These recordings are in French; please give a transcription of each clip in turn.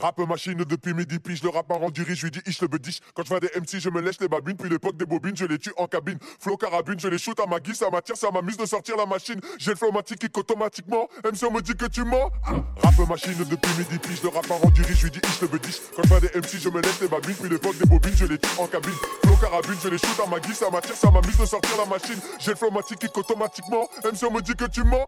Rap machine depuis midi, pige le rap a rendu riche, je lui dis ich le bediche. Quand je vois des MC, je me lèche les babines, puis l'époque des bobines, je les tue en cabine. Flow carabine, je les shoot à ma guise, ça m'attire, ça m'amuse de sortir la machine. J'ai le flow qui automatiquement, MC on me dit que tu mens. Rap machine depuis midi, pige le rap a rendu riche, je lui dis ich le bediche. Quand je vois des MC, je me lèche les babines, puis l'époque des bobines, je les tue en cabine. Flow carabine, je les shoot à ma guise, ça m'attire, ça m'amuse de sortir la machine. J'ai le flow automatiquement, MC on me dit que tu mens.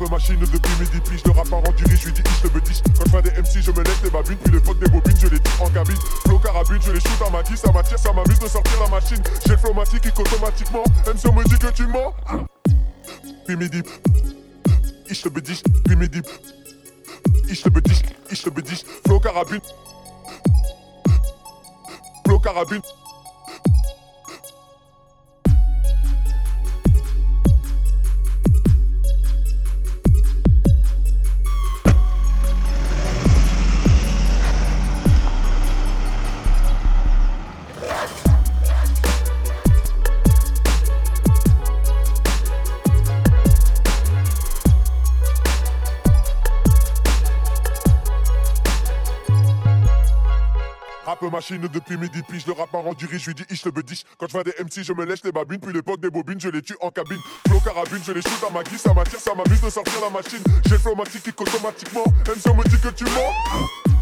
Rap machine depuis midi, pige le rap a rendu riche, je lui dis ich le bediche. Quand je vois des MC, je me lèche les babines, puis l'époque des bobines, je les tue en cabine. Flow carabine, je les shoot à ma guise, ça m'attire, ça m'amuse de sortir la machine. J'ai le flow automatiquement, MC on me dit que tu mens. Puis midi, ich le bediche, puis midi, ich le bediche, ich le bediche. Flow carabine, flow carabine. Machine depuis midi, pige le rap a rendu riche, je lui dis ich le bediche. Quand je vois des MC, je me lèche les babines, puis l'époque des bobines, je les tue en cabine. Flow carabine, je les shoot à ma guise, ça m'attire, ça m'amuse de sortir la machine. J'ai le flow automatiquement, MC on me dit que tu mens.